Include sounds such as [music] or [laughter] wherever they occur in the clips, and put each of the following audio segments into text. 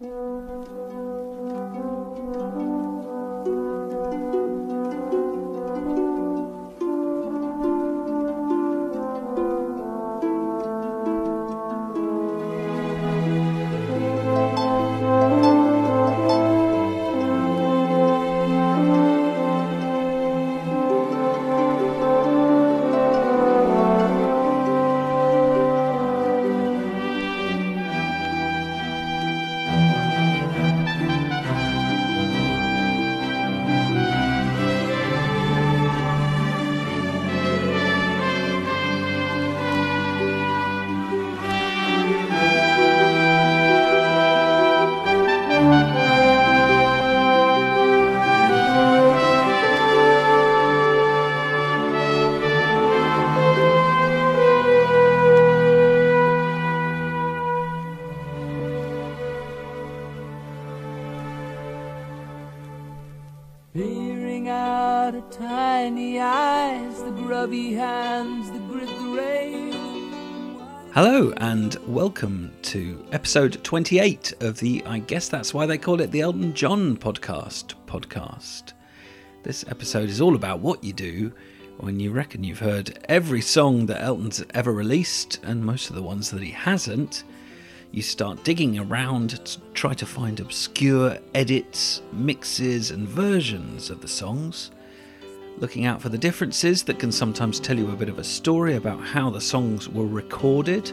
Peering episode 28 of the I guess that's why they call it the Elton John podcast podcast. This episode is all about what you do when you reckon you've heard every song that Elton's ever released and most of the ones that he hasn't. You start digging around to try to find obscure edits, mixes, and versions of the songs looking out for the differences that can sometimes tell you a bit of a story about how the songs were recorded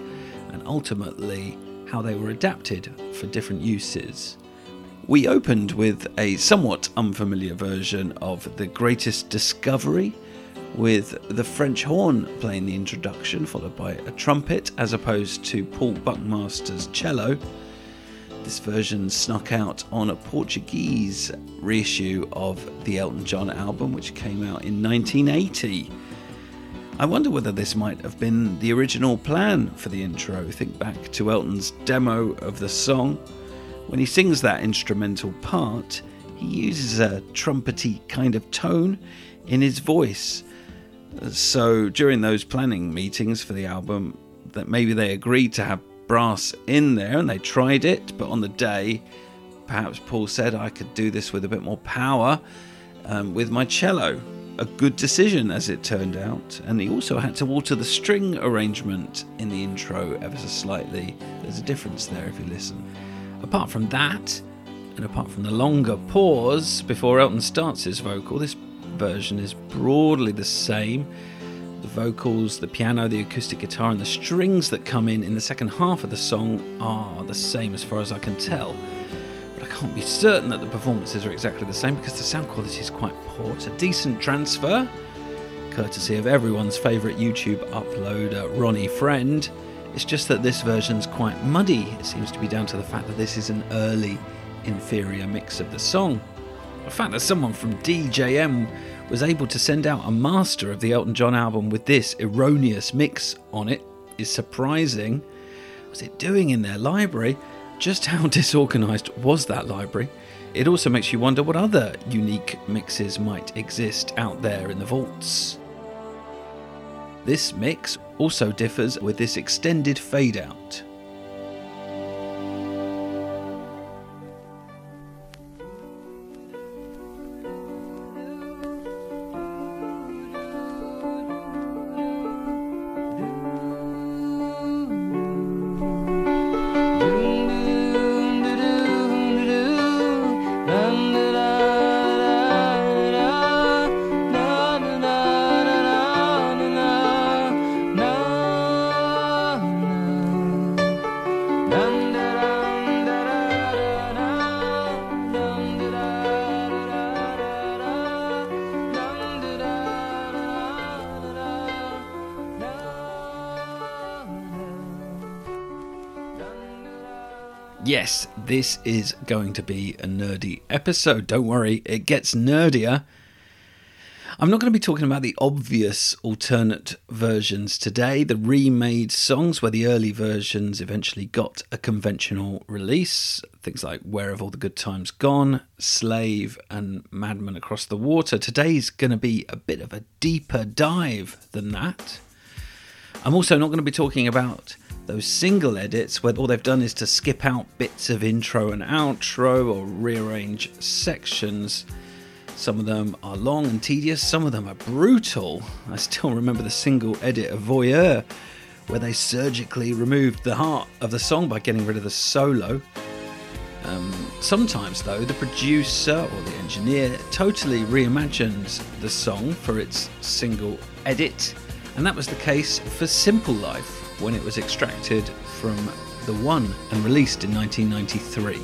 and ultimately how they were adapted for different uses. We opened with a somewhat unfamiliar version of The Greatest Discovery, with the French horn playing the introduction, followed by a trumpet, as opposed to Paul Buckmaster's cello. This version snuck out on a Portuguese reissue of the Elton John album, which came out in 1980. I wonder whether this might have been the original plan for the intro. Think back to Elton's demo of the song. When he sings that instrumental part, he uses a trumpety kind of tone in his voice. So during those planning meetings for the album, that maybe they agreed to have brass in there and they tried it, but on the day, perhaps Paul said I could do this with a bit more power um, with my cello. A good decision, as it turned out. And he also had to alter the string arrangement in the intro ever so slightly. There's a difference there if you listen. Apart from that, and apart from the longer pause before Elton starts his vocal, this version is broadly the same. The vocals, the piano, the acoustic guitar, and the strings that come in in the second half of the song are the same as far as I can tell. Can't be certain that the performances are exactly the same because the sound quality is quite poor. It's a decent transfer, courtesy of everyone's favourite YouTube uploader, Ronnie Friend. It's just that this version's quite muddy. It seems to be down to the fact that this is an early, inferior mix of the song. The fact that someone from DJM was able to send out a master of the Elton John album with this erroneous mix on it is surprising. What's it doing in their library? Just how [laughs] disorganised was that library? It also makes you wonder what other unique mixes might exist out there in the vaults. This mix also differs with this extended fade out. This is going to be a nerdy episode. Don't worry, it gets nerdier. I'm not going to be talking about the obvious alternate versions today, the remade songs where the early versions eventually got a conventional release. Things like Where Have All the Good Times Gone, Slave, and Madman Across the Water. Today's going to be a bit of a deeper dive than that. I'm also not going to be talking about those single edits where all they've done is to skip out bits of intro and outro or rearrange sections. Some of them are long and tedious, some of them are brutal. I still remember the single edit of Voyeur where they surgically removed the heart of the song by getting rid of the solo. Um, sometimes, though, the producer or the engineer totally reimagines the song for its single edit, and that was the case for Simple Life when it was extracted from The One and released in 1993.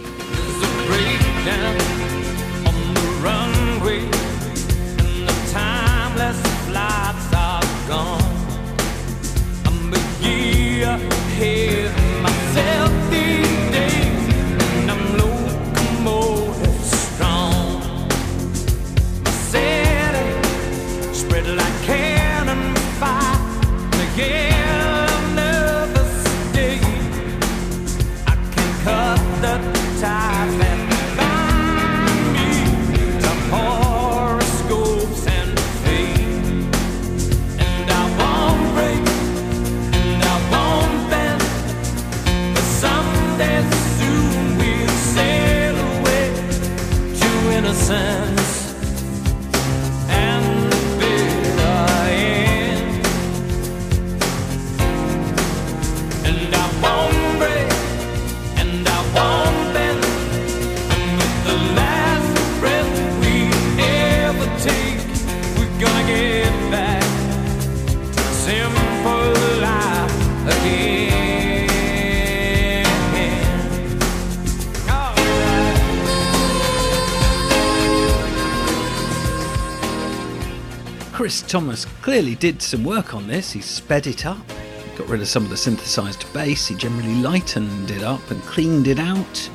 Chris Thomas clearly did some work on this. He sped it up, got rid of some of the synthesized bass, he generally lightened it up and cleaned it out,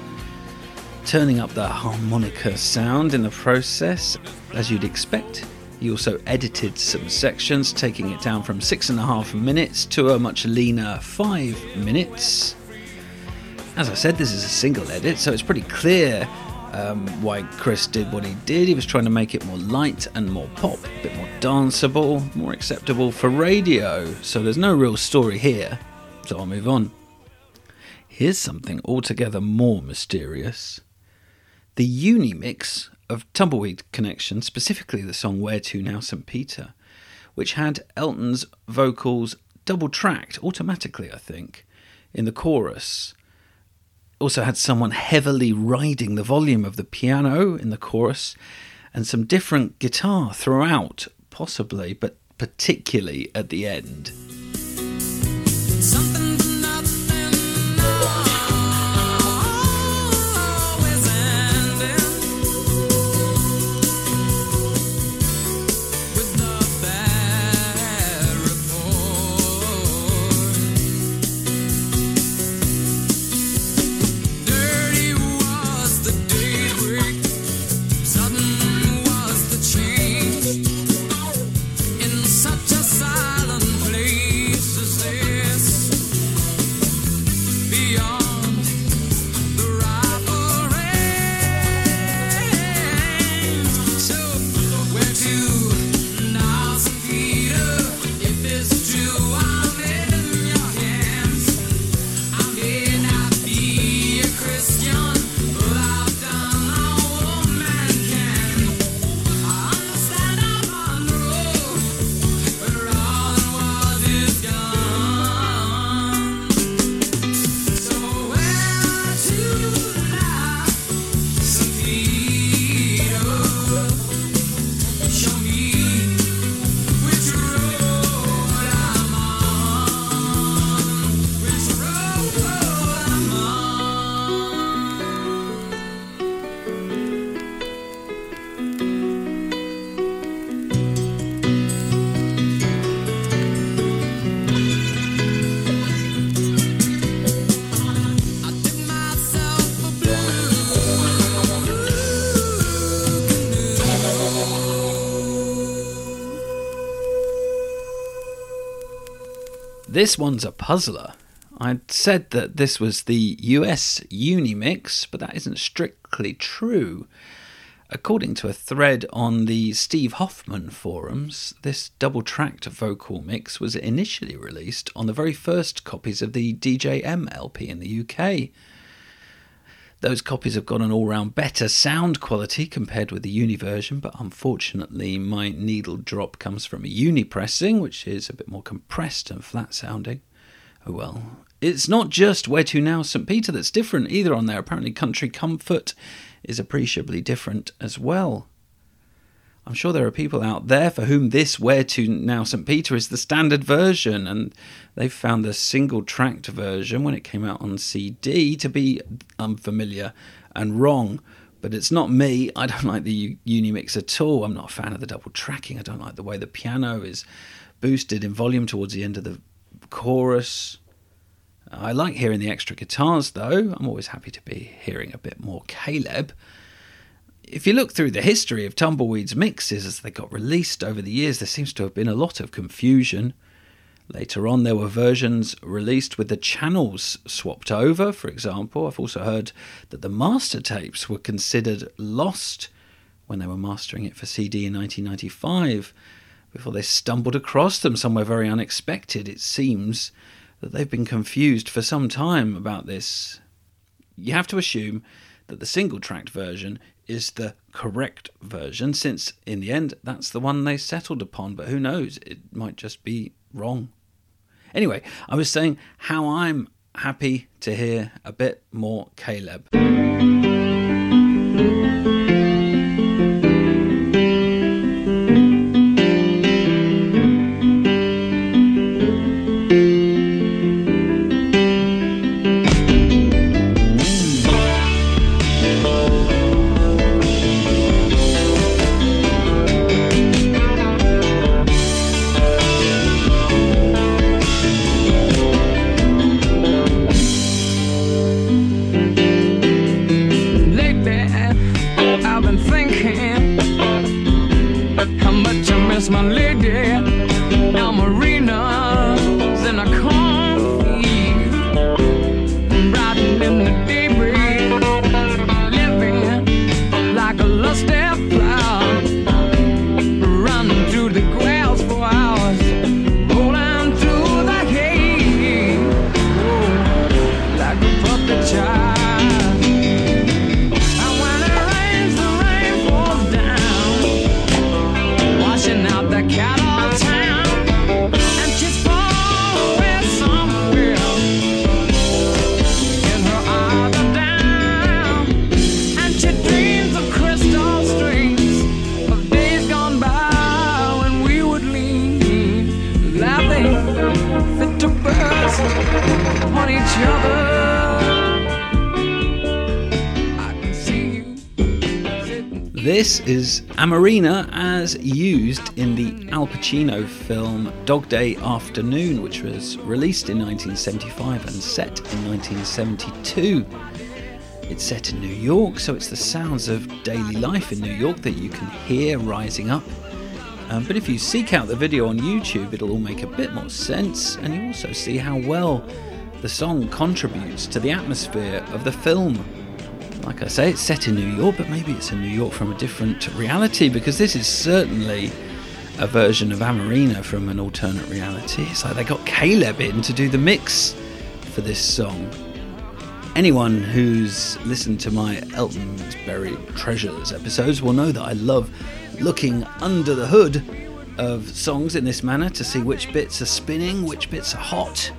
turning up the harmonica sound in the process, as you'd expect. He also edited some sections, taking it down from six and a half minutes to a much leaner five minutes. As I said, this is a single edit, so it's pretty clear um, why Chris did what he did. He was trying to make it more light and more pop, a bit more danceable, more acceptable for radio. So there's no real story here, so I'll move on. Here's something altogether more mysterious the uni mix of Tumbleweed Connection, specifically the song Where to Now St. Peter, which had Elton's vocals double tracked automatically, I think, in the chorus also had someone heavily riding the volume of the piano in the chorus and some different guitar throughout, possibly, but particularly at the end. Something This one's a puzzler. I'd said that this was the US Uni mix, but that isn't strictly true. According to a thread on the Steve Hoffman forums, this double tracked vocal mix was initially released on the very first copies of the DJM LP in the UK. Those copies have got an all round better sound quality compared with the uni version, but unfortunately, my needle drop comes from a uni pressing, which is a bit more compressed and flat sounding. Oh well. It's not just Where to Now St. Peter that's different either on there. Apparently, Country Comfort is appreciably different as well. I'm sure there are people out there for whom this Where to Now St. Peter is the standard version, and they've found the single tracked version when it came out on CD to be unfamiliar and wrong. But it's not me. I don't like the Unimix at all. I'm not a fan of the double tracking. I don't like the way the piano is boosted in volume towards the end of the chorus. I like hearing the extra guitars, though. I'm always happy to be hearing a bit more Caleb. If you look through the history of Tumbleweed's mixes as they got released over the years, there seems to have been a lot of confusion. Later on, there were versions released with the channels swapped over, for example. I've also heard that the master tapes were considered lost when they were mastering it for CD in 1995 before they stumbled across them somewhere very unexpected, it seems that they've been confused for some time about this. You have to assume that the single tracked version is the correct version, since in the end that's the one they settled upon, but who knows, it might just be wrong. Anyway, I was saying how I'm happy to hear a bit more Caleb. Amoreena as used in the Al Pacino film Dog Day Afternoon, which was released in 1975 and set in 1972. It's set in New York, so it's the sounds of daily life in New York that you can hear rising up. Um, but if you seek out the video on YouTube, it'll all make a bit more sense, and you also see how well the song contributes to the atmosphere of the film. Like I say, it's set in New York, but maybe it's in New York from a different reality because this is certainly a version of Amoreena from an alternate reality. It's like they got Caleb in to do the mix for this song. Anyone who's listened to my Elton's Buried Treasures episodes will know that I love looking under the hood of songs in this manner to see which bits are spinning, which bits are hot.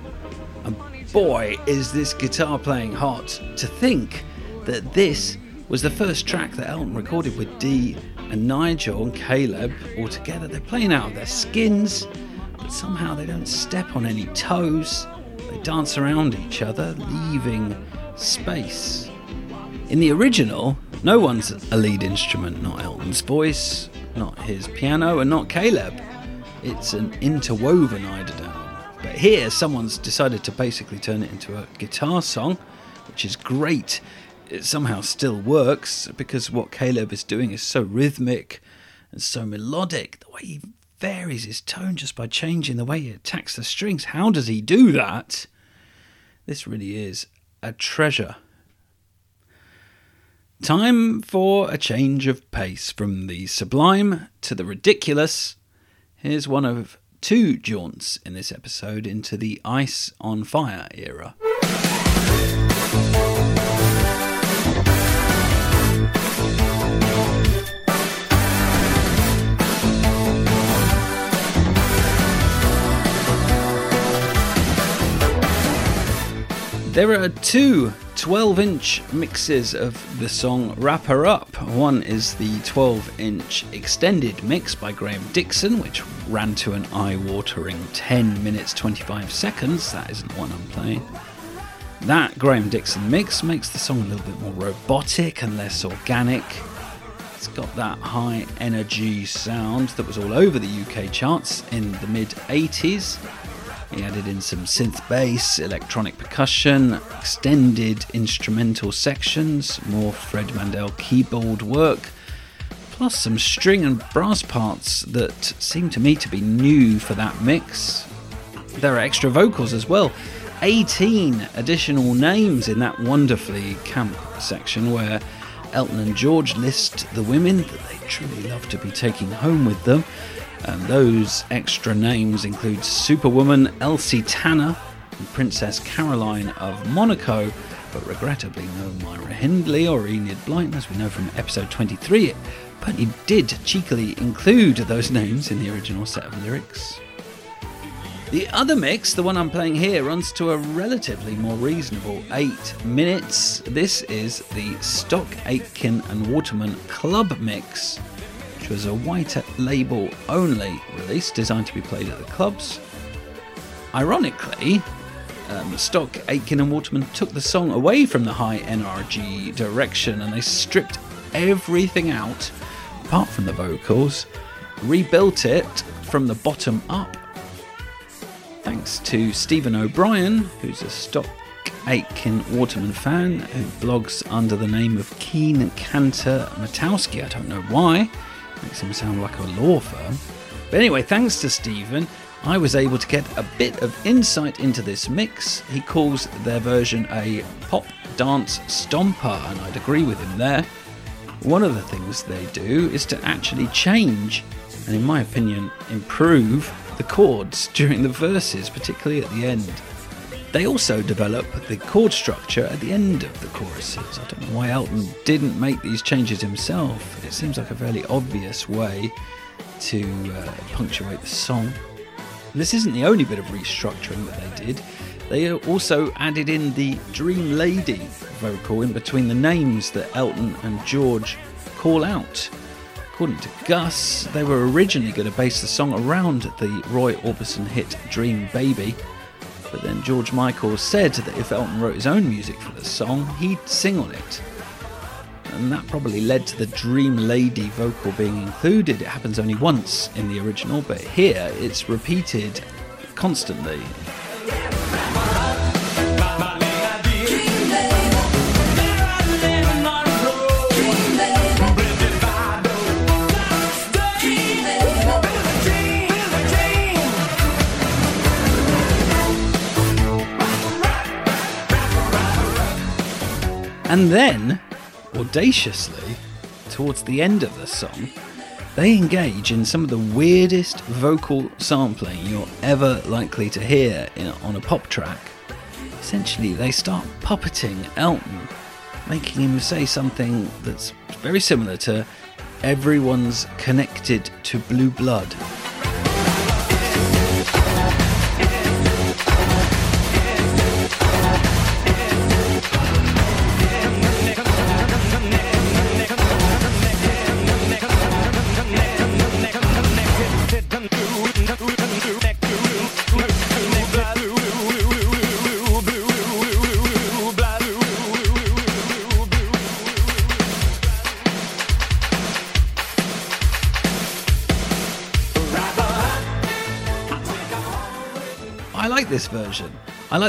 And boy, is this guitar playing hot to think that this was the first track that Elton recorded with Dee and Nigel and Caleb all together. They're playing out of their skins, but somehow they don't step on any toes. They dance around each other, leaving space. In the original, no one's a lead instrument, not Elton's voice, not his piano, and not Caleb. It's an interwoven eiderdown. But here, someone's decided to basically turn it into a guitar song, which is great it somehow still works because what Caleb is doing is so rhythmic and so melodic. The way he varies his tone just by changing the way he attacks the strings. How does he do that? This really is a treasure. Time for a change of pace from the sublime to the ridiculous. Here's one of two jaunts in this episode into the Ice on Fire era. There are two 12 inch mixes of the song Wrap Her Up. One is the 12 inch extended mix by Graham Dixon, which ran to an eye watering 10 minutes 25 seconds. That isn't one I'm playing. That Graham Dixon mix makes the song a little bit more robotic and less organic. It's got that high energy sound that was all over the UK charts in the mid 80s he added in some synth bass, electronic percussion, extended instrumental sections, more Fred Mandel keyboard work, plus some string and brass parts that seem to me to be new for that mix. There are extra vocals as well. 18 additional names in that wonderfully camp section where Elton and George list the women that they truly love to be taking home with them. And those extra names include Superwoman Elsie Tanner and Princess Caroline of Monaco, but regrettably no Myra Hindley or Enid Blyton, as we know from episode 23. But he did cheekily include those names in the original set of lyrics. The other mix, the one I'm playing here, runs to a relatively more reasonable 8 minutes. This is the Stock Aitken and Waterman Club Mix which was a white label only release designed to be played at the clubs. Ironically, um, Stock, Aitken, and Waterman took the song away from the high NRG direction and they stripped everything out, apart from the vocals, rebuilt it from the bottom up. Thanks to Stephen O'Brien, who's a Stock Aitken Waterman fan who blogs under the name of Keen Cantor Matowski. I don't know why. Makes him sound like a law firm. But anyway, thanks to Stephen, I was able to get a bit of insight into this mix. He calls their version a pop dance stomper, and I'd agree with him there. One of the things they do is to actually change, and in my opinion, improve the chords [laughs] during the verses, particularly at the end. They also develop the chord structure at the end of the choruses. I don't know why Elton didn't make these changes himself. It seems like a fairly obvious way to uh, punctuate the song. This isn't the only bit of restructuring that they did. They also added in the Dream Lady vocal in between the names that Elton and George call out. According to Gus, they were originally going to base the song around the Roy Orbison hit Dream Baby, but then George Michael said that if Elton wrote his own music for the song, he'd sing on it. And that probably led to the Dream Lady vocal being included. It happens only once in the original, but here it's repeated constantly. And then, audaciously, towards the end of the song, they engage in some of the weirdest vocal sampling you're ever likely to hear in, on a pop track. Essentially, they start puppeting Elton, making him say something that's very similar to everyone's connected to blue blood.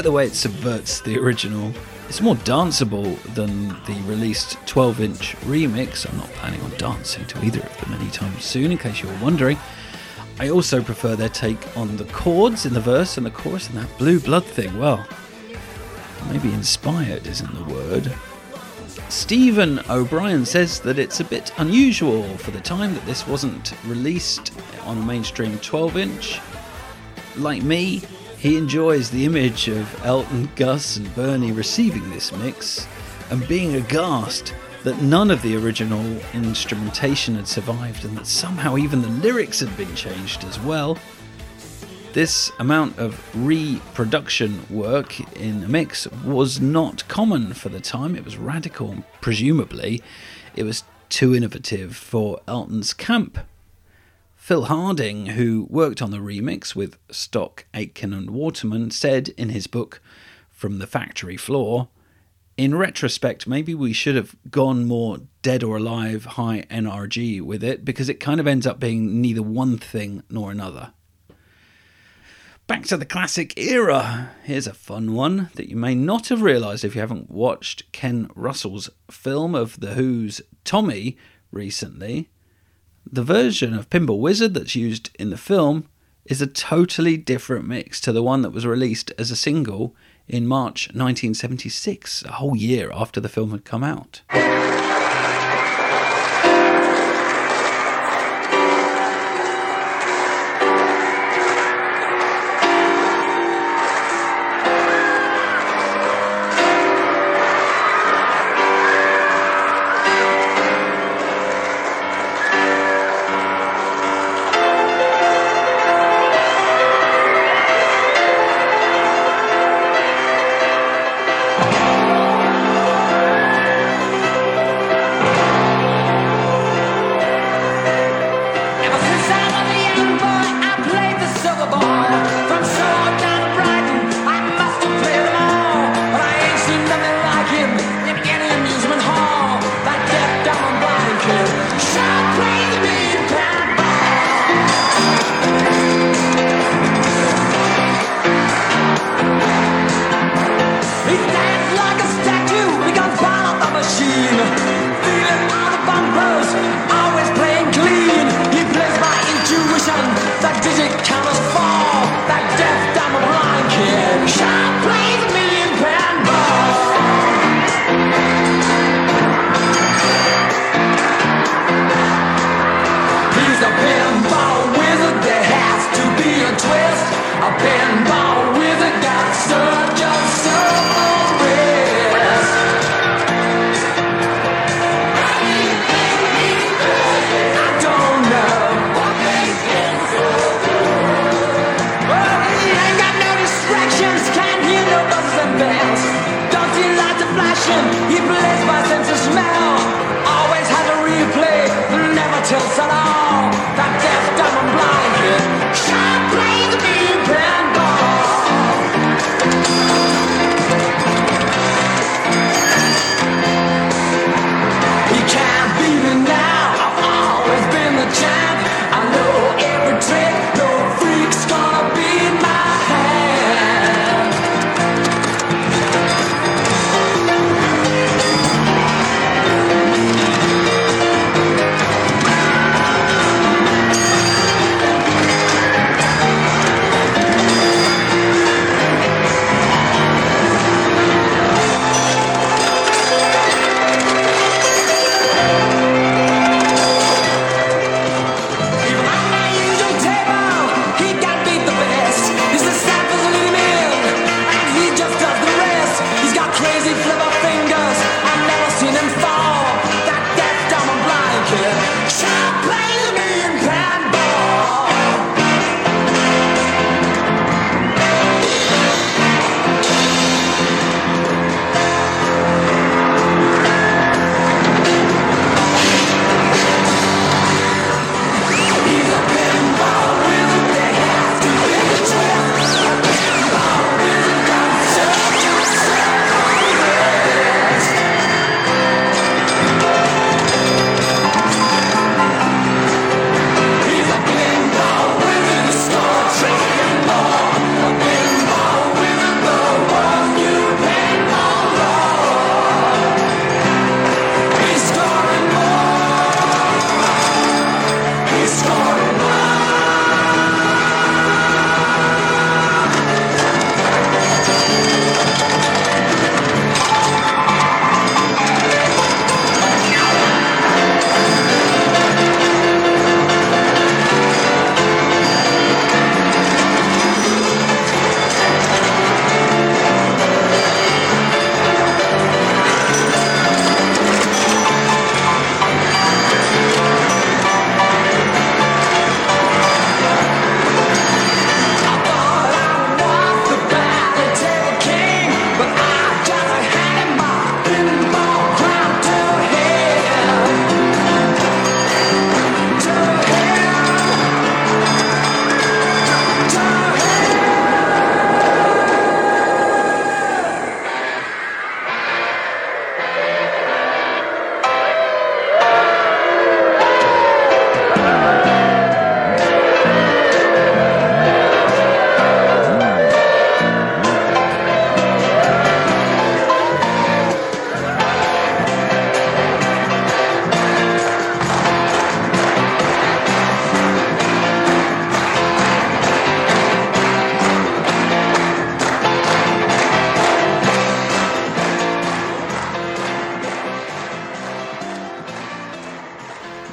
Like the way it subverts the original. It's more danceable than the released 12 inch remix. I'm not planning on dancing to either of them anytime soon, in case you were wondering. I also prefer their take on the chords in the verse and the chorus and that blue blood thing. Well, maybe inspired isn't the word. Stephen O'Brien says that it's a bit unusual for the time that this wasn't released on a mainstream 12 inch. Like me, he enjoys the image of Elton, Gus, and Bernie receiving this mix and being aghast that none of the original instrumentation had survived and that somehow even the lyrics had been changed as well. This amount of reproduction work in a mix was not common for the time. It was radical, presumably. It was too innovative for Elton's camp. Phil Harding, who worked on the remix with Stock, Aitken, and Waterman, said in his book From the Factory Floor in retrospect, maybe we should have gone more dead or alive high NRG with it because it kind of ends up being neither one thing nor another. Back to the classic era. Here's a fun one that you may not have realised if you haven't watched Ken Russell's film of The Who's Tommy recently. The version of Pinball Wizard that's used in the film is a totally different mix to the one that was released as a single in March 1976, a whole year after the film had come out.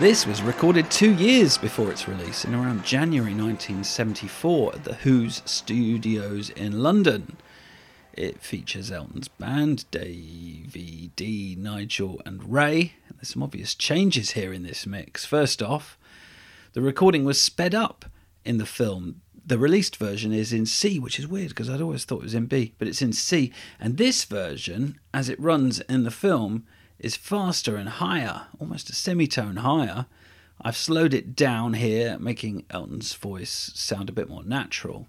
This was recorded two years before its release in around January 1974 at the Who's studios in London. It features Elton's band, Davey, Dee, Nigel, and Ray. There's some obvious changes here in this mix. First off, the recording was sped up in the film. The released version is in C, which is weird because I'd always thought it was in B, but it's in C. And this version, as it runs in the film, is faster and higher, almost a semitone higher. I've slowed it down here, making Elton's voice sound a bit more natural.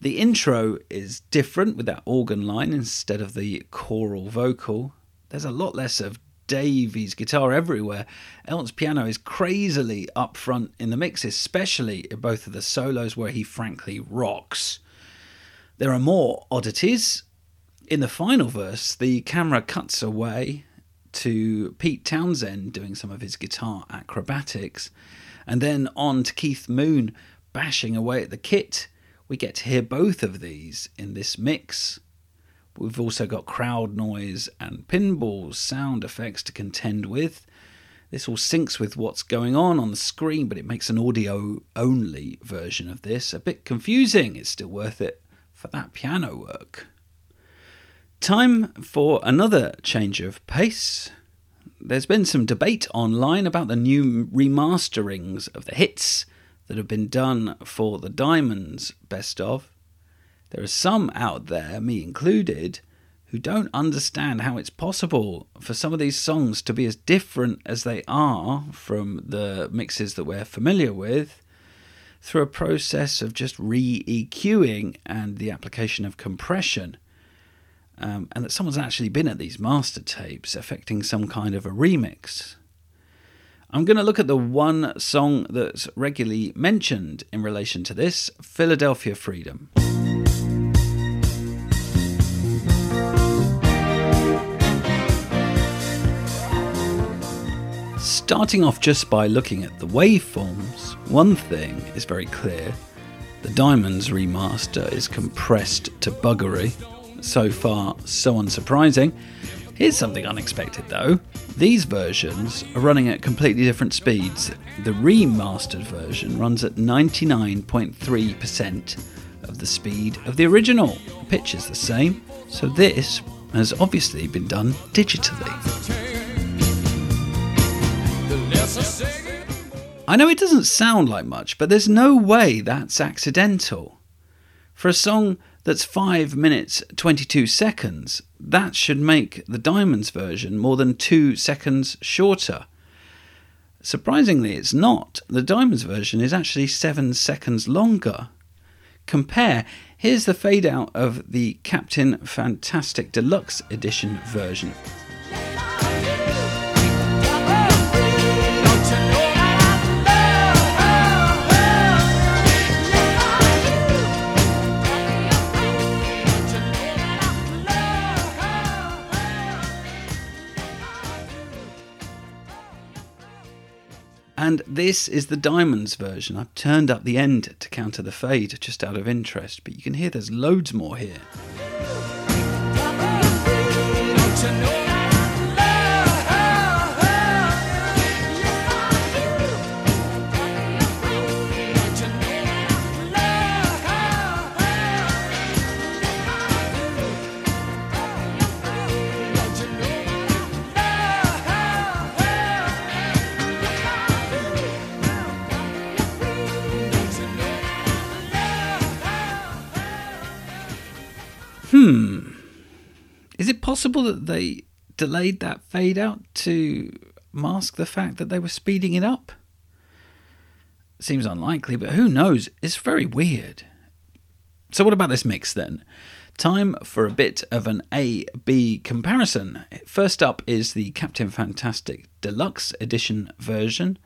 The intro is different with that organ line instead of the choral vocal. There's a lot less of Davey's guitar everywhere. Elton's piano is crazily up front in the mix, especially in both of the solos where he frankly rocks. There are more oddities. In the final verse, the camera cuts away to Pete Townshend doing some of his guitar acrobatics, and then on to Keith Moon bashing away at the kit. We get to hear both of these in this mix. We've also got crowd noise and pinball sound effects to contend with. This all syncs with what's going on on the screen, but it makes an audio only version of this. A bit confusing, it's still worth it for that piano work. Time for another change of pace. There's been some debate online about the new remasterings of the hits that have been done for the Diamonds best of. There are some out there, me included, who don't understand how it's possible for some of these songs to be as different as they are from the mixes that we're familiar with through a process of just re EQing and the application of compression um, and that someone's actually been at these master tapes affecting some kind of a remix. I'm going to look at the one song that's regularly mentioned in relation to this Philadelphia Freedom. Starting off just by looking at the waveforms, one thing is very clear the Diamonds remaster is compressed to buggery so far, so unsurprising. Here's something unexpected though. These versions are running at completely different speeds. The remastered version runs at 99.3% of the speed of the original. The pitch is the same, so this has obviously been done digitally. I know it doesn't sound like much, but there's no way that's accidental. For a song that's 5 minutes 22 seconds. That should make the Diamonds version more than 2 seconds shorter. Surprisingly, it's not. The Diamonds version is actually 7 seconds longer. Compare. Here's the fade out of the Captain Fantastic Deluxe Edition version. And this is the Diamonds version. I've turned up the end to counter the fade just out of interest, but you can hear there's loads more here. Hmm. Is it possible that they delayed that fade out to mask the fact that they were speeding it up? Seems unlikely, but who knows? It's very weird. So, what about this mix then? Time for a bit of an A B comparison. First up is the Captain Fantastic Deluxe Edition version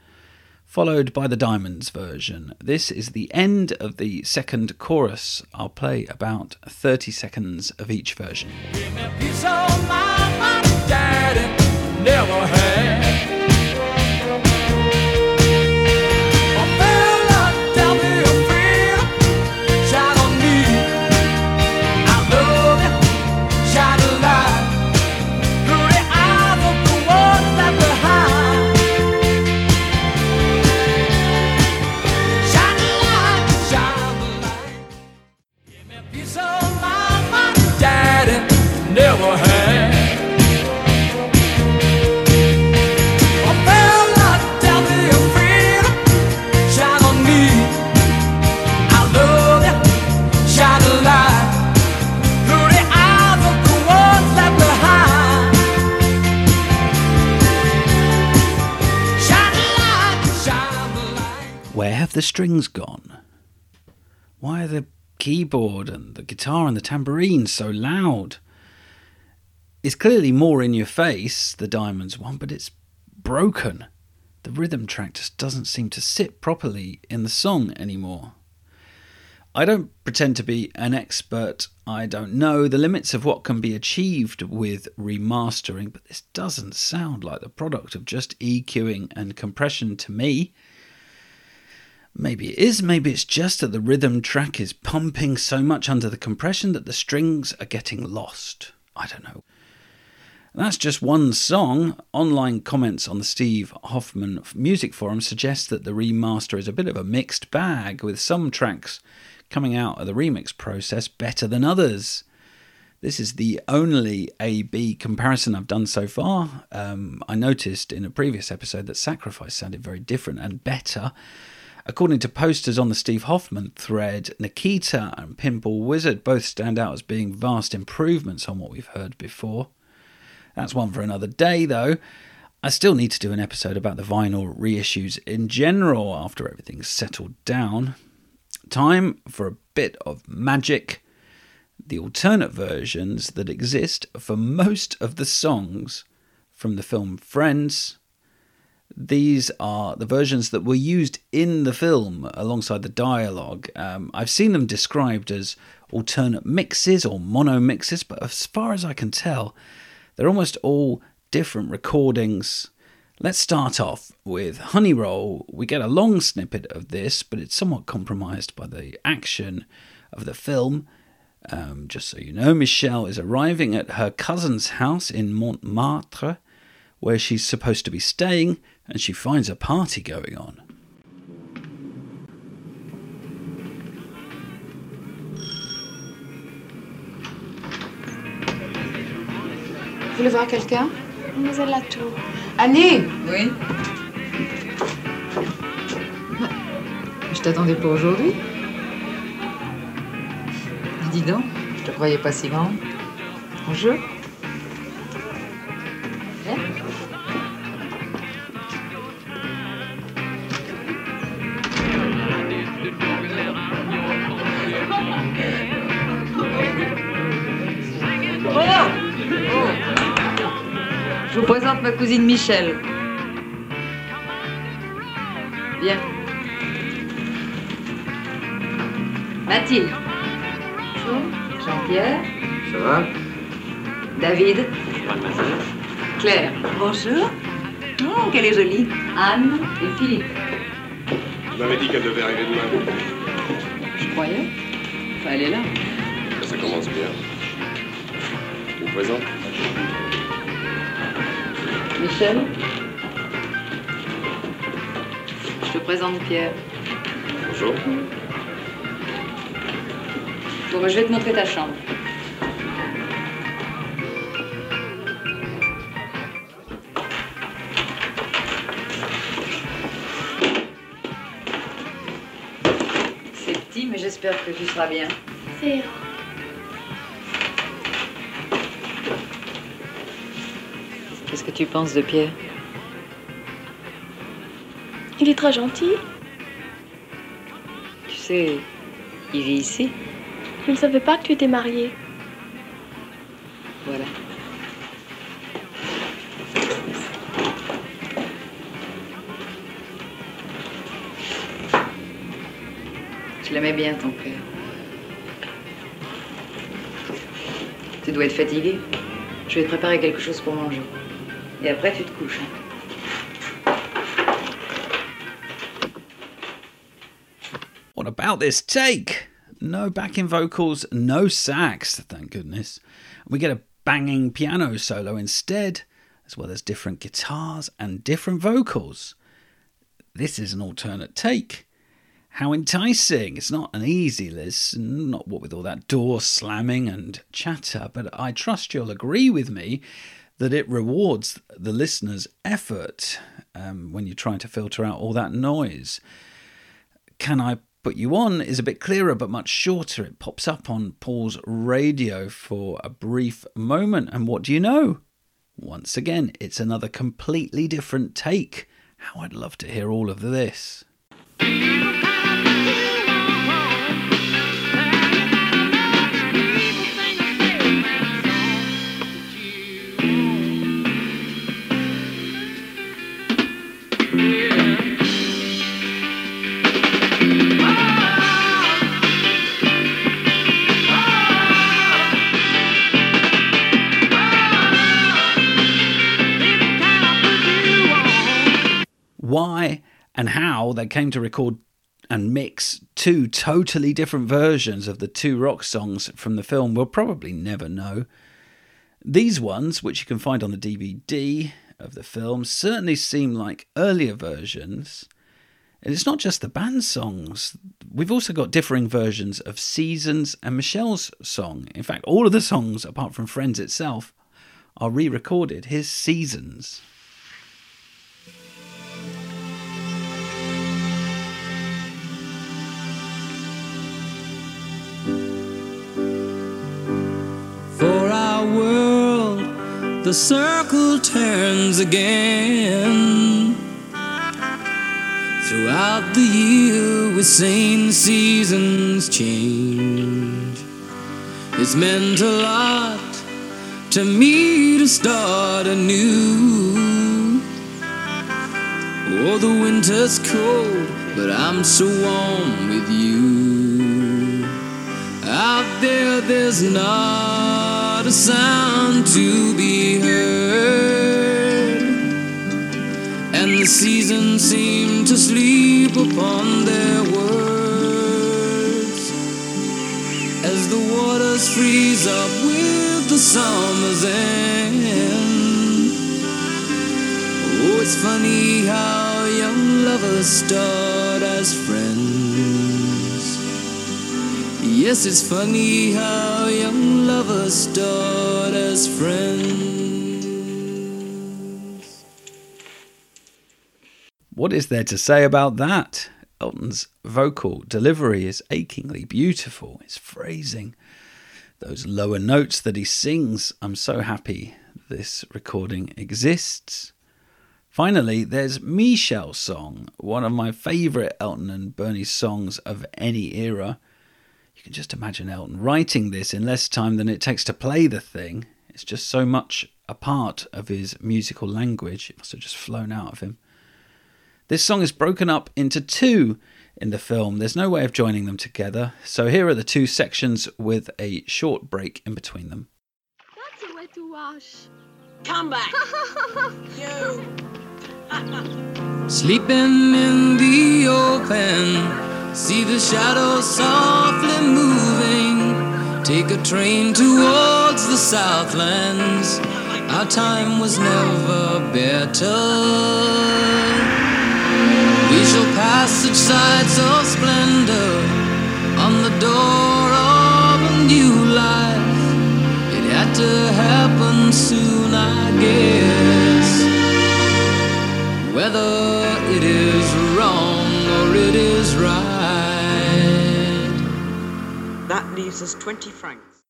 followed by the Diamonds version. This is the end of the second chorus. I'll play about 30 seconds of each version. The strings gone? Why are the keyboard and the guitar and the tambourine so loud? It's clearly more in your face, the Diamonds one, but it's broken. The rhythm track just doesn't seem to sit properly in the song anymore. I don't pretend to be an expert. I don't know the limits of what can be achieved with remastering, but this doesn't sound like the product of just EQing and compression to me. Maybe it is, maybe it's just that the rhythm track is pumping so much under the compression that the strings are getting lost. I don't know. That's just one song. Online comments on the Steve Hoffman Music Forum suggest that the remaster is a bit of a mixed bag, with some tracks coming out of the remix process better than others. This is the only A B comparison I've done so far. Um, I noticed in a previous episode that Sacrifice sounded very different and better. According to posters on the Steve Hoffman thread, Nikita and Pinball Wizard both stand out as being vast improvements on what we've heard before. That's one for another day, though. I still need to do an episode about the vinyl reissues in general after everything's settled down. Time for a bit of magic. The alternate versions that exist for most of the songs from the film Friends these are the versions that were used in the film alongside the dialogue. Um, I've seen them described as alternate mixes or mono mixes, but as far as I can tell, they're almost all different recordings. Let's start off with Honey Roll. We get a long snippet of this, but it's somewhat compromised by the action of the film. Um, just so you know, Michelle is arriving at her cousin's house in Montmartre, where she's supposed to be staying and she finds a party going on. Vous voulez voir quelqu'un? Mademoiselle Latour. Annie Oui? Je t'attendais pas aujourd'hui. Dis donc, je te croyais pas si grande. Bonjour. Présente ma cousine Michel. Viens. Mathilde. Jean-Pierre. Ça va? David. Claire. Bonjour. Oh, qu'elle est jolie. Anne et Philippe. Tu m'avais dit qu'elle devait arriver demain. Je croyais. Enfin, elle est là. Ça commence bien. Je vous présente Michel. Je te présente Pierre. Bonjour. Bon, ben, je vais te montrer ta chambre. C'est petit, mais j'espère que tu seras bien. C'est tu penses de Pierre Il est très gentil. Tu sais, il vit ici. Je ne savais pas que tu étais mariée. Voilà. Je l'aimais bien, ton père. Tu dois être fatigué. Je vais te préparer quelque chose pour manger. Et après, tu te couches. What about this take? No backing vocals, no sax, thank goodness. We get a banging piano solo instead, as well as different guitars and different vocals. This is an alternate take. How enticing! It's not an easy listen, not what with all that door slamming and chatter, but I trust you'll agree with me that it rewards the listener's effort um, when you're trying to filter out all that noise. Can I Put You On is a bit clearer but much shorter. It pops up on Paul's radio for a brief moment, and what do you know? Once again, it's another completely different take. How I'd love to hear all of this. Why and how they came to record and mix two totally different versions of the two rock songs from the film we'll probably never know. These ones, which you can find on the DVD of the film, certainly seem like earlier versions. And it's not just the band songs. We've also got differing versions of Seasons and Michelle's song. In fact, all of the songs, apart from Friends itself, are re recorded. Here's Seasons. The circle turns again. Throughout the year, we've seen seasons change. It's meant a lot to me to start anew. Oh, the winter's cold, but I'm so warm with you. Out there, there's not a sound to be heard. And the seasons seem to sleep upon their words. As the waters freeze up with the summer's end. Oh, it's funny how young lovers start as friends. Yes, it's funny how young lovers start as friends. What is there to say about that? Elton's vocal delivery is achingly beautiful. His phrasing, those lower notes that he sings. I'm so happy this recording exists. Finally, there's Michelle's song, one of my favourite Elton and Bernie songs of any era. You can just imagine Elton writing this in less time than it takes to play the thing. It's just so much a part of his musical language. It must have just flown out of him. This song is broken up into two in the film. There's no way of joining them together. So here are the two sections with a short break in between them. That's a way to wash. Come back. [laughs] you. [laughs] Sleeping in the open, see the shadows softly moving. Take a train towards the Southlands. Our time was never better. We shall pass such sights of splendor on the door of a new life. It had to happen soon, I guess. Whether leaves us 20 francs.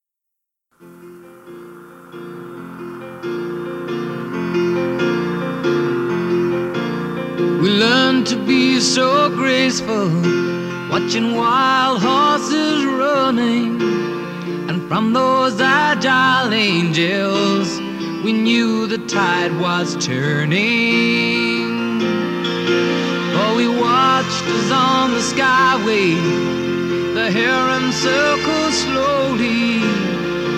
We learn to be so graceful, watching wild horses running. And from those agile angels, we knew the tide was turning. For we watched as on the skyway, the heron circled slowly,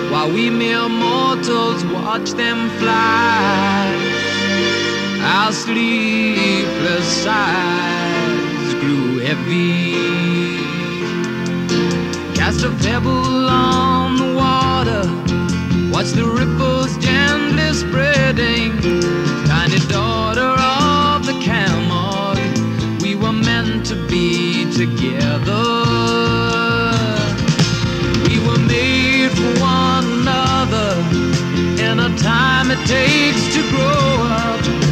while we mere mortals watch them fly. Our sleepless sighs grew heavy. Cast a pebble on the water, watch the ripples gently spreading. Tiny daughter of the Camargue, we were meant to be together. One another in a time it takes to grow up.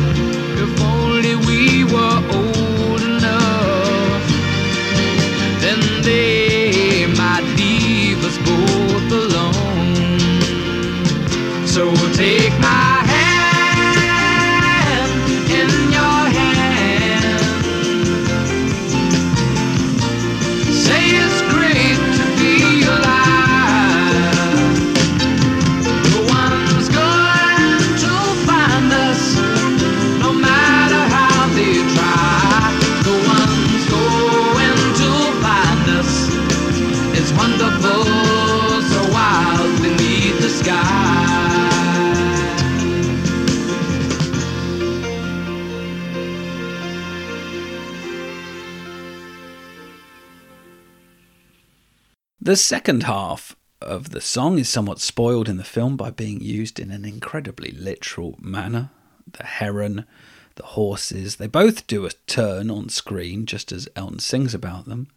The second half of the song is somewhat spoiled in the film by being used in an incredibly literal manner. The heron, the horses, they both do a turn on screen just as Elton sings about them.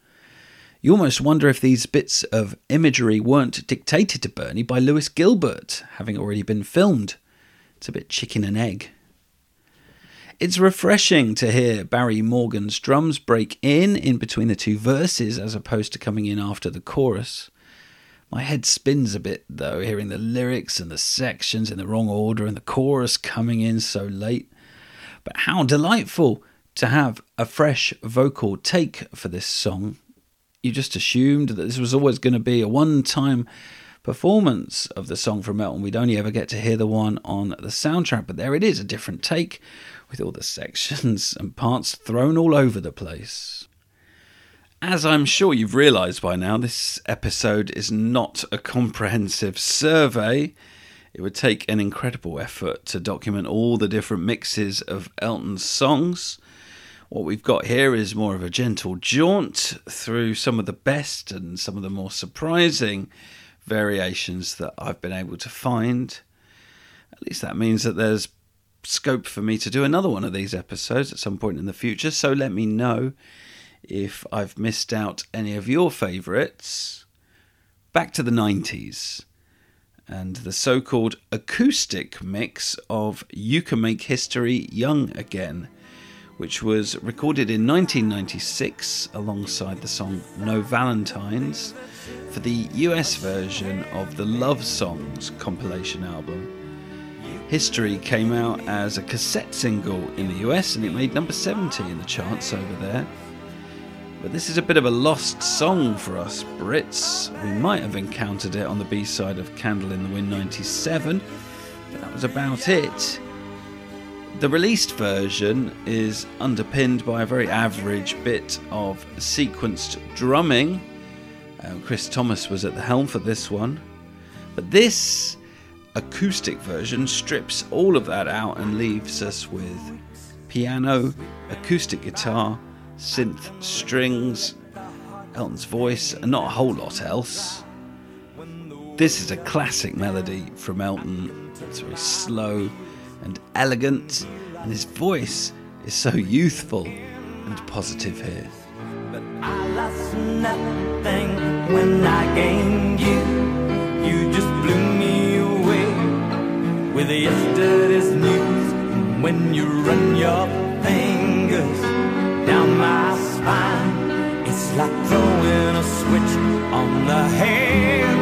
You almost wonder if these bits of imagery weren't dictated to Bernie by Lewis Gilbert, having already been filmed. It's a bit chicken and egg. It's refreshing to hear Barry Morgan's drums break in in between the two verses as opposed to coming in after the chorus. My head spins a bit though, hearing the lyrics and the sections in the wrong order and the chorus coming in so late. But how delightful to have a fresh vocal take for this song. You just assumed that this was always going to be a one time performance of the song from Elton. We'd only ever get to hear the one on the soundtrack, but there it is, a different take with all the sections and parts thrown all over the place. As I'm sure you've realised by now, this episode is not a comprehensive survey. It would take an incredible effort to document all the different mixes of Elton's songs. What we've got here is more of a gentle jaunt through some of the best and some of the more surprising variations that I've been able to find. At least that means that there's scope for me to do another one of these episodes at some point in the future. So let me know if I've missed out any of your favourites. Back to the 90s and the so called acoustic mix of You Can Make History Young Again, which was recorded in 1996 alongside the song No Valentines for the US version of the Love Songs compilation album. History came out as a cassette single in the US and it made number 70 in the charts over there. But this is a bit of a lost song for us Brits. We might have encountered it on the B side of Candle in the Wind 97, but that was about it. The released version is underpinned by a very average bit of sequenced drumming. Uh, Chris Thomas was at the helm for this one. But this acoustic version strips all of that out and leaves us with piano, acoustic guitar, synth strings, Elton's voice, and not a whole lot else. This is a classic melody from Elton. It's very slow and elegant, and his voice is so youthful and positive here. But I lost nothing when I gained you. With yesterday's news. And when you run your fingers down my spine, it's like throwing a switch on the hands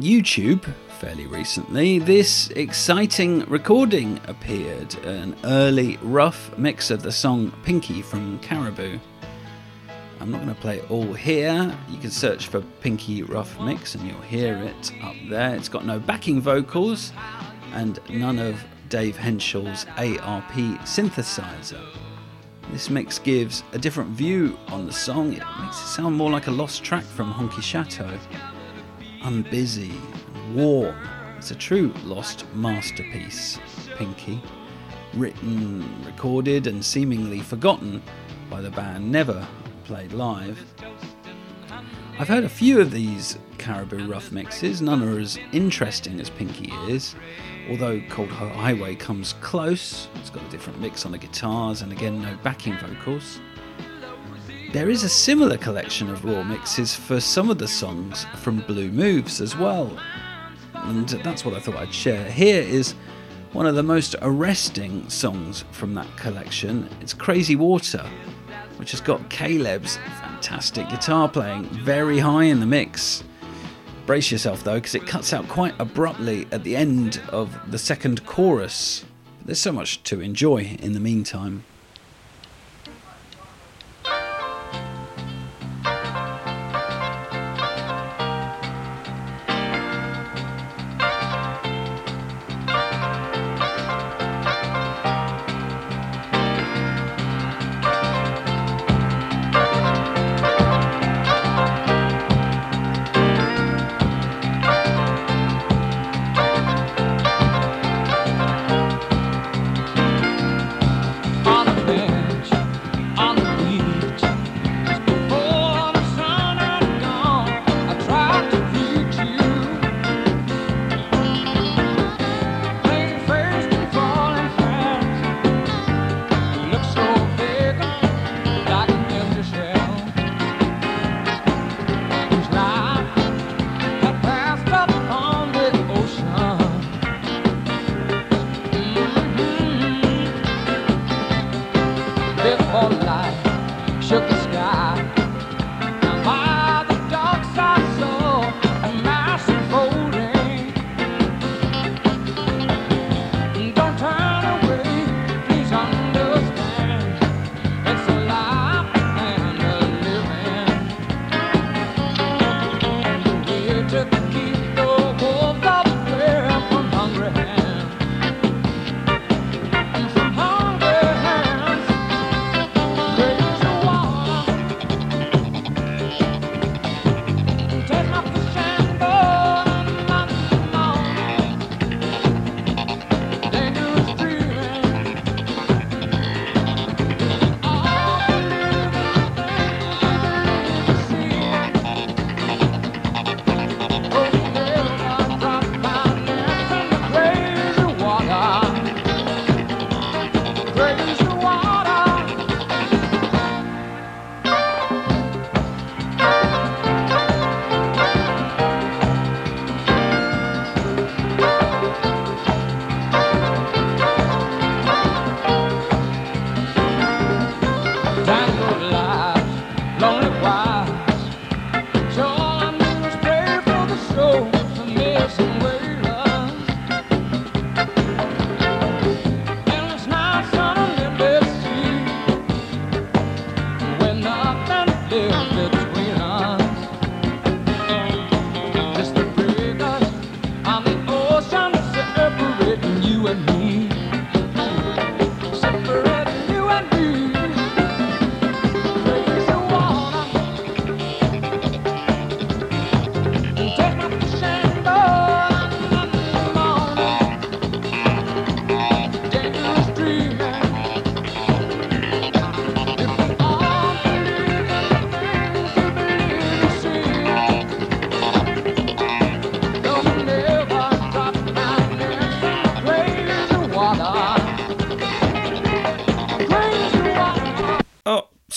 YouTube, fairly recently, this exciting recording appeared an early rough mix of the song Pinky from Caribou. I'm not going to play it all here. You can search for Pinky Rough Mix and you'll hear it up there. It's got no backing vocals and none of Dave Hentschel's ARP synthesizer. This mix gives a different view on the song. It makes it sound more like a lost track from Honky Chateau unbusy, and warm. It's a true lost masterpiece, Pinky. Written, recorded, and seemingly forgotten by the band, never played live. I've heard a few of these Caribou Rough mixes, none are as interesting as Pinky is, although Cold Highway comes close. It's got a different mix on the guitars and again no backing vocals. There is a similar collection of raw mixes for some of the songs from Blue Moves as well. And that's what I thought I'd share. Here is one of the most arresting songs from that collection. It's Crazy Water, which has got Caleb's fantastic guitar playing very high in the mix. Brace yourself though, because it cuts out quite abruptly at the end of the second chorus. There's so much to enjoy in the meantime.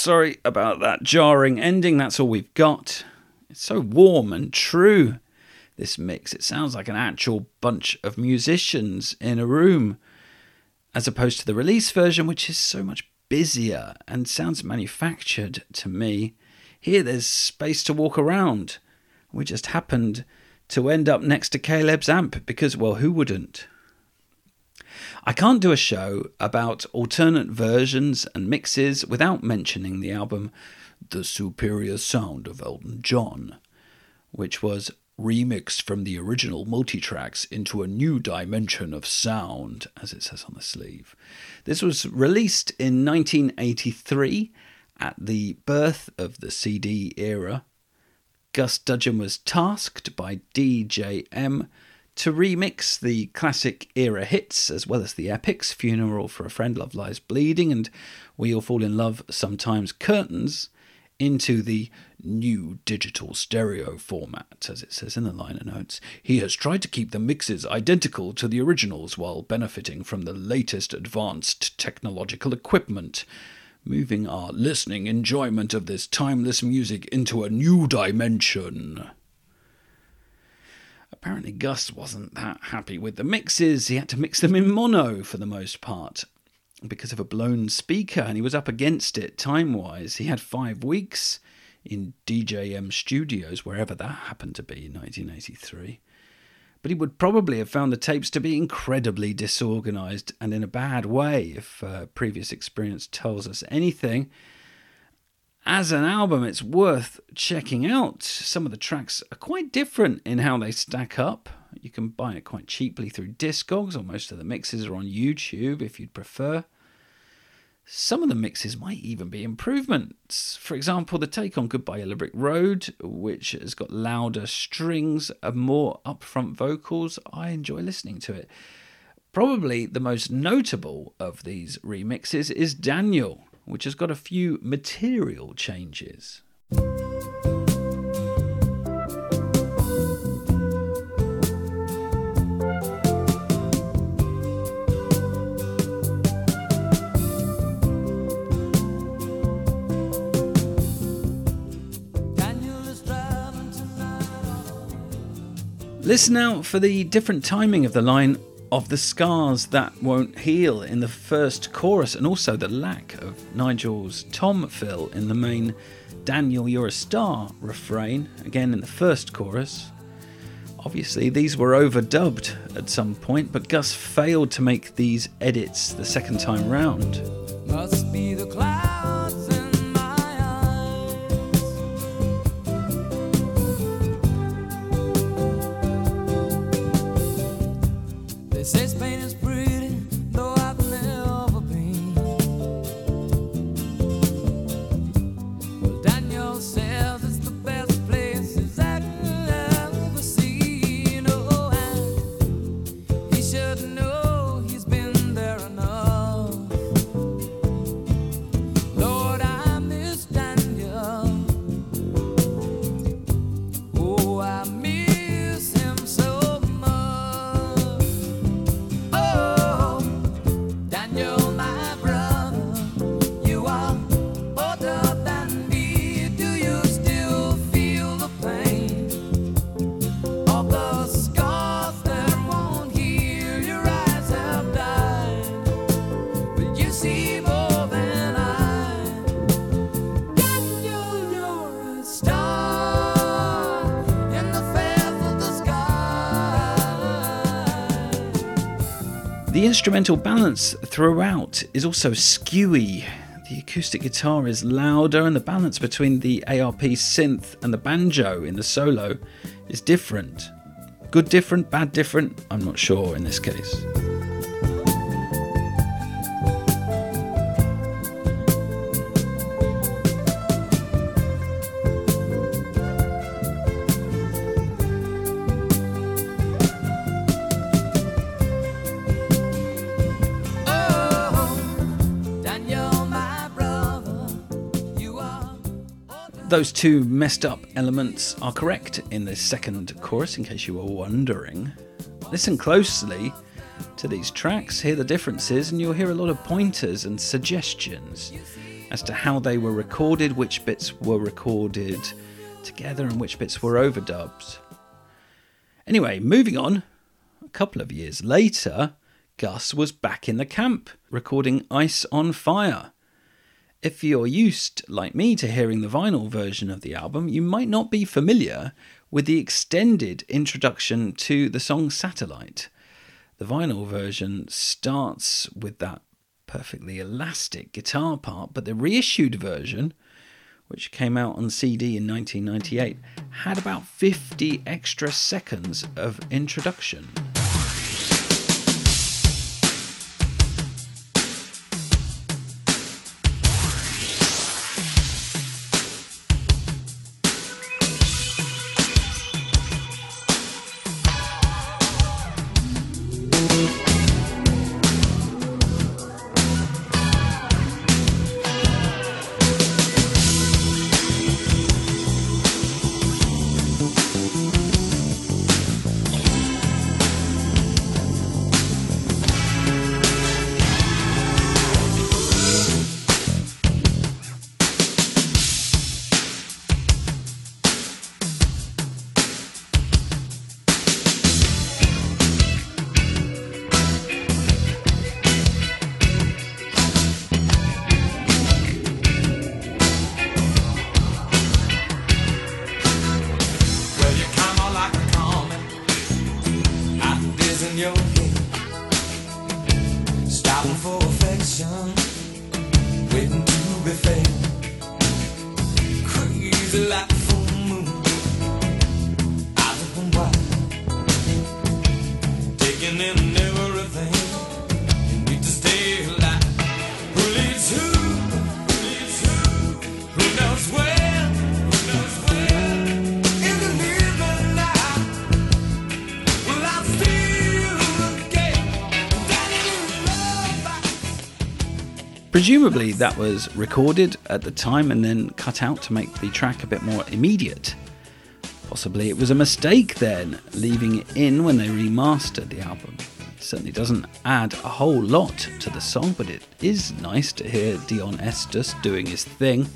Sorry about that jarring ending. That's all we've got. It's so warm and true, this mix. It sounds like an actual bunch of musicians in a room, as opposed to the release version, which is so much busier and sounds manufactured to me. Here, there's space to walk around. We just happened to end up next to Caleb's amp because, well, who wouldn't? I can't do a show about alternate versions and mixes without mentioning the album The Superior Sound of Elton John, which was remixed from the original multitracks into a new dimension of sound, as it says on the sleeve. This was released in 1983 at the birth of the CD era. Gus Dudgeon was tasked by DJM to remix the classic era hits as well as the epics Funeral for a Friend, Love Lies Bleeding, and We All Fall in Love Sometimes Curtains into the new digital stereo format, as it says in the liner notes. He has tried to keep the mixes identical to the originals while benefiting from the latest advanced technological equipment, moving our listening enjoyment of this timeless music into a new dimension. Apparently, Gus wasn't that happy with the mixes. He had to mix them in mono for the most part because of a blown speaker, and he was up against it time wise. He had five weeks in DJM Studios, wherever that happened to be in 1983. But he would probably have found the tapes to be incredibly disorganized and in a bad way if uh, previous experience tells us anything as an album, it's worth checking out. Some of the tracks are quite different in how they stack up. You can buy it quite cheaply through Discogs, or most of the mixes are on YouTube if you'd prefer. Some of the mixes might even be improvements. For example, the take on Goodbye Yellow Brick Road, which has got louder strings and more upfront vocals. I enjoy listening to it. Probably the most notable of these remixes is Daniel, which has got a few material changes. Listen out for the different timing of the line of the scars that won't heal in the first chorus, and also the lack of Nigel's tom fill in the main Daniel You're a Star refrain, again in the first chorus. Obviously, these were overdubbed at some point, but Gus failed to make these edits the second time round. Instrumental balance throughout is also skewy. The acoustic guitar is louder, and the balance between the ARP synth and the banjo in the solo is different. Good different, bad different? I'm not sure in this case. Those two messed up elements are correct in the second chorus, in case you were wondering. Listen closely to these tracks, hear the differences, and you'll hear a lot of pointers and suggestions. as to how they were recorded, which bits were recorded together and which bits were overdubbed. Anyway, moving on, a couple of years later, Gus was back in the camp recording Ice on Fire. If you're used, like me, to hearing the vinyl version of the album, you might not be familiar with the extended introduction to the song Satellite. The vinyl version starts with that perfectly elastic guitar part, but the reissued version, which came out on CD in 1998, had about 50 extra seconds of introduction. Presumably, that was recorded at the time and then cut out to make the track a bit more immediate. Possibly it was a mistake then, leaving it in when they remastered the album. It certainly doesn't add a whole lot to the song, but it is nice to hear Deon Estus doing his thing.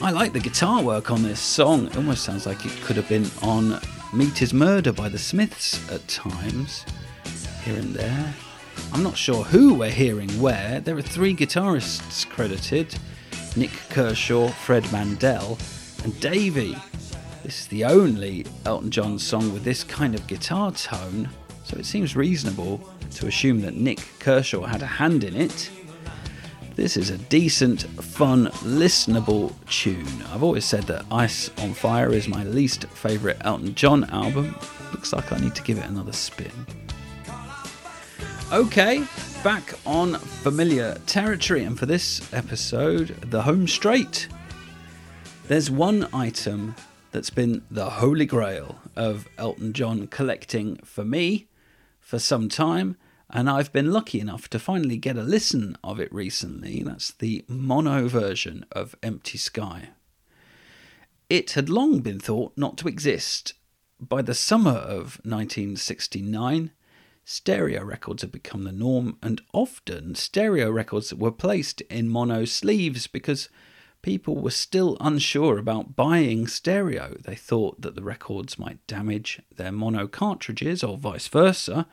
I like the guitar work on this song. It almost sounds like it could have been on Meat Is Murder by the Smiths at times, here and there. I'm not sure who we're hearing where. There are three guitarists credited Nik Kershaw, Fred Mandel, and Davey. This is the only Elton John song with this kind of guitar tone, so it seems reasonable to assume that Nik Kershaw had a hand in it. This is a decent, fun, listenable tune. I've always said that Ice on Fire is my least favourite Elton John album. Looks like I need to give it another spin. Okay, back on familiar territory, and for this episode, the home straight. There's one item that's been the holy grail of Elton John collecting for me for some time, and I've been lucky enough to finally get a listen of it recently. That's the mono version of Empty Sky. It had long been thought not to exist. By the summer of 1969, stereo records had become the norm, and often stereo records were placed in mono sleeves because people were still unsure about buying stereo. They thought that the records might damage their mono cartridges or vice versa.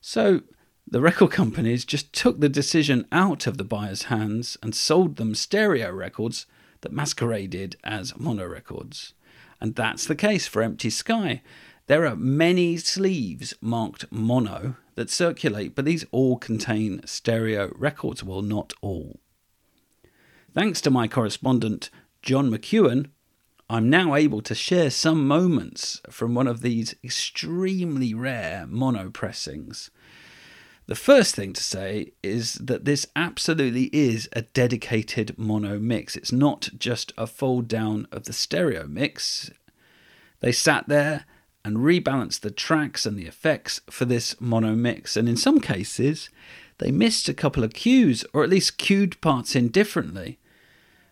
So the record [laughs] companies just took the decision out of the buyer's hands and sold them stereo records that masqueraded as mono records. And that's the case for Empty Sky. There are many sleeves marked mono that circulate, but these all contain stereo records. Well, not all. Thanks to my correspondent, John McEwen, I'm now able to share some moments from one of these extremely rare mono pressings. The first thing to say is that this absolutely is a dedicated mono mix. It's not just a fold down of the stereo mix. They sat there and rebalanced the tracks and the effects for this mono mix, and in some cases, they missed a couple of cues, or at least cued parts in differently.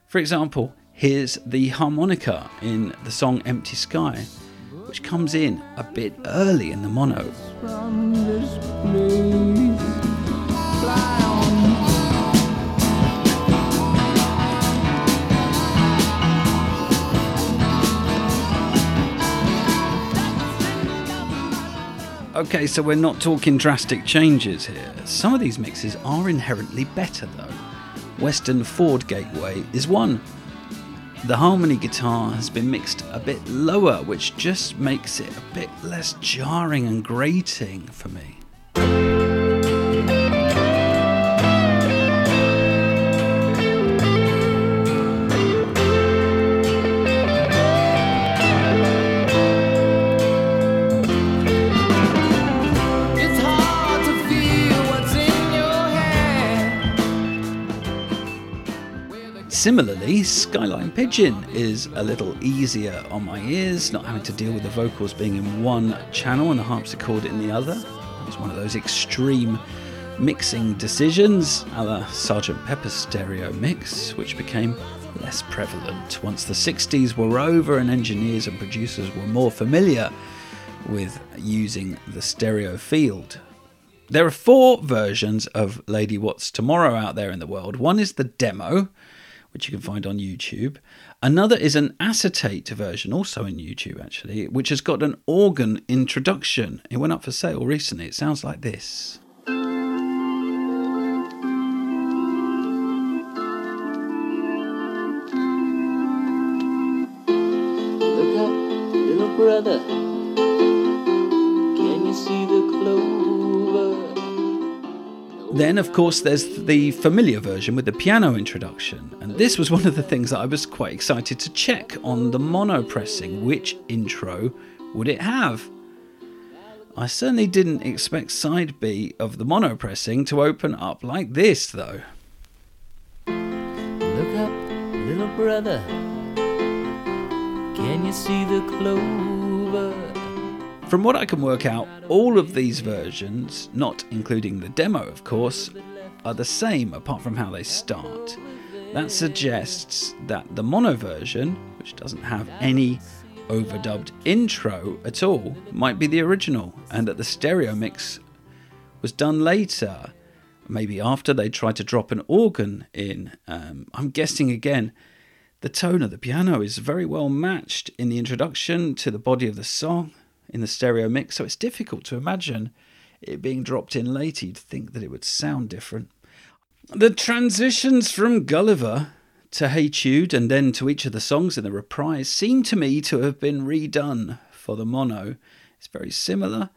For example, here's the harmonica in the song Empty Sky, which comes in a bit early in the mono. Okay, so we're not talking drastic changes here. Some of these mixes are inherently better though. Western Ford Gateway is one. The harmony guitar has been mixed a bit lower, which just makes it a bit less jarring and grating for me. Similarly, Skyline Pigeon is a little easier on my ears, not having to deal with the vocals being in one channel and the harpsichord in the other. It's one of those extreme mixing decisions, a la Sgt. Pepper's stereo mix, which became less prevalent once the 60s were over and engineers and producers were more familiar with using the stereo field. There are four versions of Lady What's Tomorrow out there in the world. One is the demo, which you can find on YouTube. Another is an acetate version, also in YouTube actually, which has got an organ introduction. It went up for sale recently. It sounds like this. Look up, little brother. Then, of course, there's the familiar version with the piano introduction. And this was one of the things that I was quite excited to check on the mono pressing. Which intro would it have? I certainly didn't expect side B of the mono pressing to open up like this, though. Look up, little brother. Can you see the clover? From what I can work out, all of these versions, not including the demo of course, are the same apart from how they start. That suggests that the mono version, which doesn't have any overdubbed intro at all, might be the original, and that the stereo mix was done later, maybe after they tried to drop an organ in. Um, I'm guessing again, the tone of the piano is very well matched in the introduction to the body of the song in the stereo mix, so it's difficult to imagine it being dropped in later. You'd think that it would sound different. The transitions from Gulliver to Hay Chewed and then to each of the songs in the reprise seem to me to have been redone for the mono. It's very similar,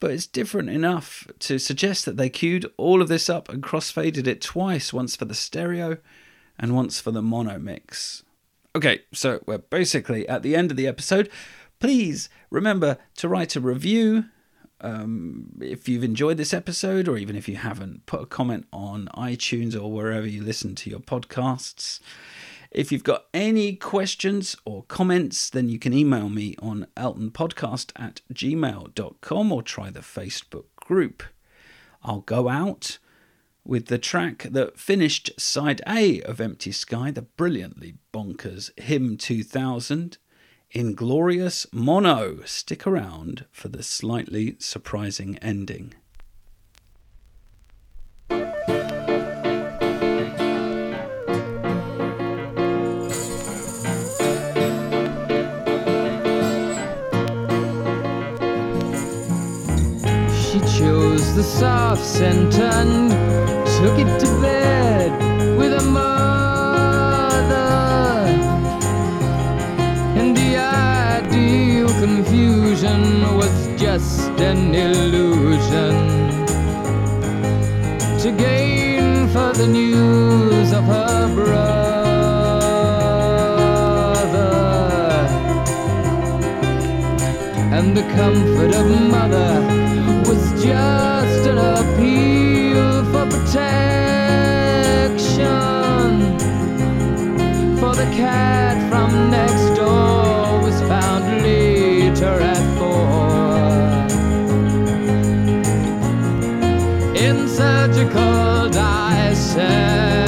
but it's different enough to suggest that they queued all of this up and crossfaded it twice, once for the stereo and once for the mono mix. Okay, so we're basically at the end of the episode. Please remember to write a review um, if you've enjoyed this episode, or even if you haven't, put a comment on iTunes or wherever you listen to your podcasts. If you've got any questions or comments, then you can email me on eltonpodcast at gmail.com or try the Facebook group. I'll go out with the track that finished side A of Empty Sky, the brilliantly bonkers Hymn 2000, Inglorious Mono. Stick around for the slightly surprising ending. She chose the soft and took it to bed just an illusion to gain further news of her brother. And the comfort of mother was just an appeal for protection. For the cat from next door surgical dissection.